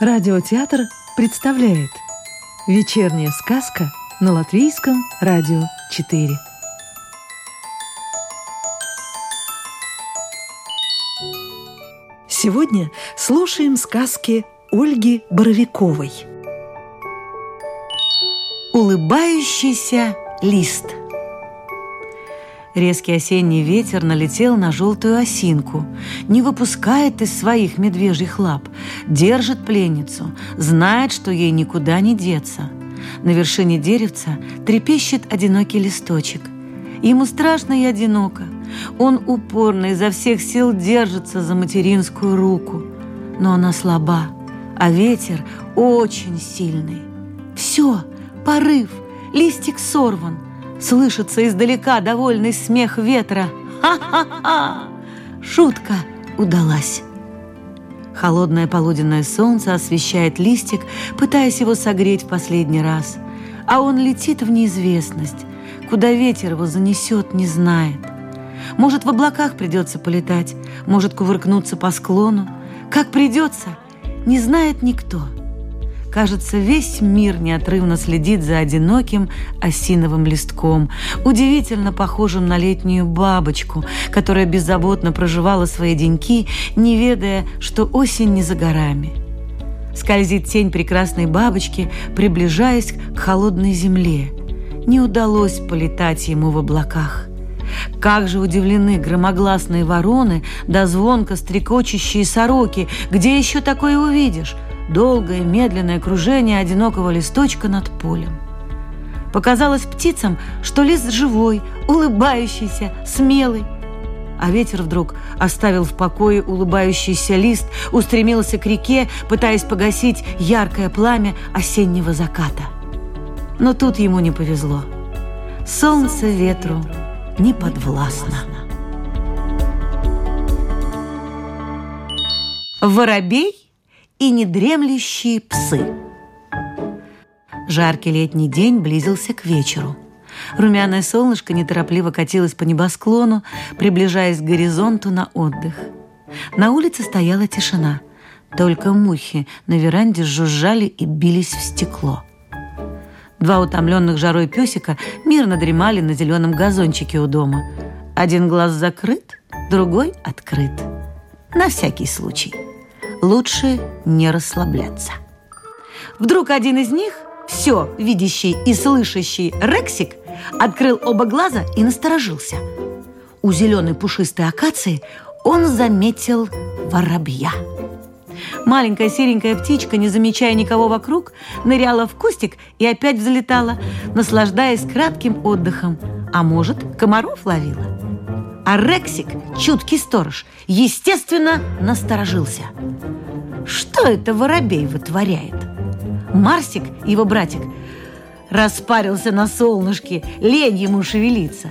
Радиотеатр представляет Вечерняя сказка на Латвийском радио 4 Сегодня слушаем сказки Ольги Боровиковой. Улыбающийся лист Резкий осенний ветер налетел на желтую осинку, не выпускает из своих медвежьих лап, держит пленницу, знает, что ей никуда не деться. На вершине деревца трепещет одинокий листочек. Ему страшно и одиноко. Он упорно изо всех сил держится за материнскую руку. Но она слаба, а ветер очень сильный. Все, порыв, листик сорван – Слышится издалека довольный смех ветра. Ха-ха-ха! Шутка удалась. Холодное полуденное солнце освещает листик, пытаясь его согреть в последний раз. А он летит в неизвестность. Куда ветер его занесет, не знает. Может, в облаках придется полетать, может, кувыркнуться по склону. Как придется, не знает никто. Кажется, весь мир неотрывно следит за одиноким осиновым листком, удивительно похожим на летнюю бабочку, которая беззаботно проживала свои деньки, не ведая, что осень не за горами. Скользит тень прекрасной бабочки, приближаясь к холодной земле. Не удалось полетать ему в облаках. Как же удивлены громогласные вороны да звонко стрекочущие сороки. Где еще такое увидишь? Долгое медленное кружение одинокого листочка над полем. Показалось птицам, что лист живой, улыбающийся, смелый. А ветер вдруг оставил в покое улыбающийся лист, устремился к реке, пытаясь погасить яркое пламя осеннего заката. Но тут ему не повезло. Солнце ветру не подвластно. Воробей и недремлющие псы. Жаркий летний день близился к вечеру. Румяное солнышко неторопливо катилось по небосклону, приближаясь к горизонту на отдых. На улице стояла тишина. Только мухи на веранде жужжали и бились в стекло. Два утомленных жарой песика мирно дремали на зеленом газончике у дома. Один глаз закрыт, другой открыт. На всякий случай лучше не расслабляться. Вдруг один из них, все видящий и слышащий Рексик, открыл оба глаза и насторожился. У зеленой пушистой акации он заметил воробья. Маленькая серенькая птичка, не замечая никого вокруг, ныряла в кустик и опять взлетала, наслаждаясь кратким отдыхом, а может, комаров ловила. А Рексик, чуткий сторож, естественно, насторожился – что это воробей вытворяет? Марсик, его братик, распарился на солнышке, лень ему шевелиться.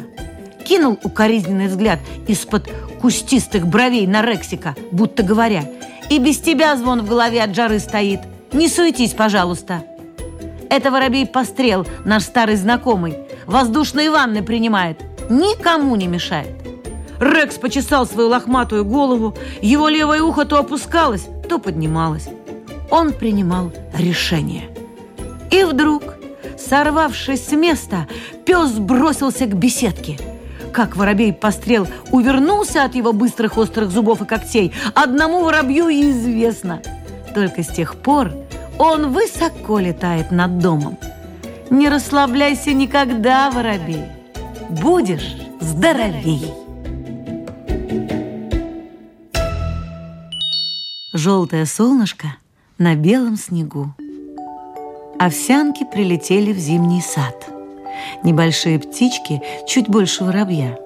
Кинул укоризненный взгляд из-под кустистых бровей на Рексика, будто говоря, «И без тебя звон в голове от жары стоит. Не суетись, пожалуйста». Это воробей-пострел, наш старый знакомый. Воздушные ванны принимает. Никому не мешает. Рекс почесал свою лохматую голову, его левое ухо то опускалось, то поднималось. Он принимал решение. И вдруг, сорвавшись с места, пес бросился к беседке. Как воробей-пострел увернулся от его быстрых острых зубов и когтей, одному воробью известно. Только с тех пор он высоко летает над домом. Не расслабляйся никогда, воробей. Будешь здоровей. Желтое солнышко на белом снегу. Овсянки прилетели в зимний сад. Небольшие птички, чуть больше воробья.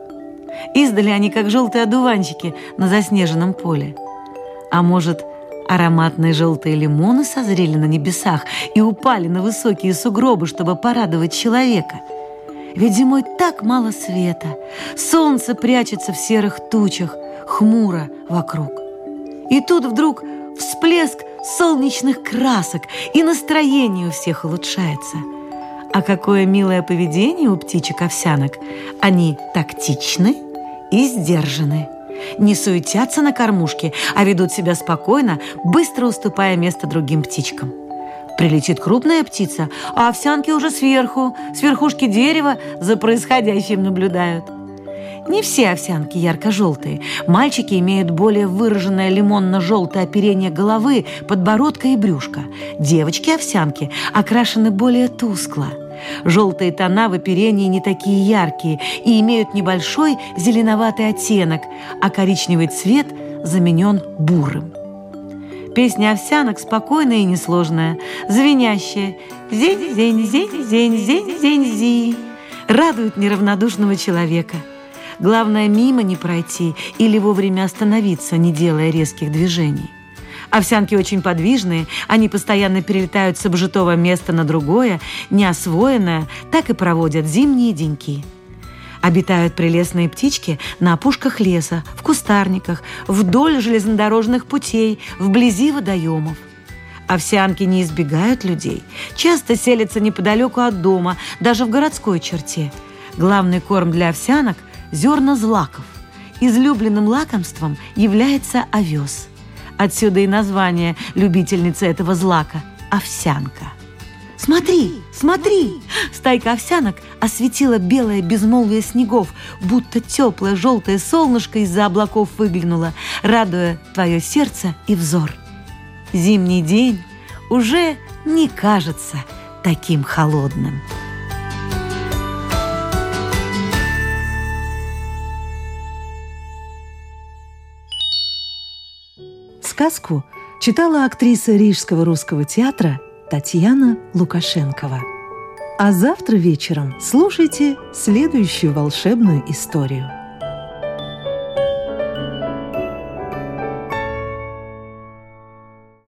Издали они, как желтые одуванчики на заснеженном поле. А может, ароматные желтые лимоны созрели на небесах и упали на высокие сугробы, чтобы порадовать человека? Ведь зимой так мало света, солнце прячется в серых тучах, хмуро вокруг. И тут вдруг всплеск солнечных красок, и настроение у всех улучшается. А какое милое поведение у птичек-овсянок. Они тактичны и сдержаны. Не суетятся на кормушке, а ведут себя спокойно, быстро уступая место другим птичкам. Прилетит крупная птица, а овсянки уже сверху, с верхушки дерева за происходящим наблюдают. Не все овсянки ярко-желтые. Мальчики имеют более выраженное лимонно-желтое оперение головы, подбородка и брюшка. Девочки-овсянки окрашены более тускло. Желтые тона в оперении не такие яркие и имеют небольшой зеленоватый оттенок, а коричневый цвет заменен бурым. Песня овсянок спокойная и несложная, звенящая «Зень, зень, зень, зень, зень, зень, зи» радует неравнодушного человека. Главное, мимо не пройти или вовремя остановиться, не делая резких движений. Овсянки очень подвижные, они постоянно перелетают с обжитого места на другое, неосвоенное, так и проводят зимние деньки. Обитают прелестные птички на опушках леса, в кустарниках, вдоль железнодорожных путей, вблизи водоемов. Овсянки не избегают людей, часто селятся неподалеку от дома, даже в городской черте. Главный корм для овсянок – зерна злаков. Излюбленным лакомством является овес. Отсюда и название любительницы этого злака – овсянка. «Смотри, смотри!» Стайка овсянок осветила белое безмолвие снегов, будто теплое желтое солнышко из-за облаков выглянуло, радуя твое сердце и взор. Зимний день уже не кажется таким холодным. Сказку читала актриса Рижского русского театра Татьяна Лукашенкова. А завтра вечером слушайте следующую волшебную историю –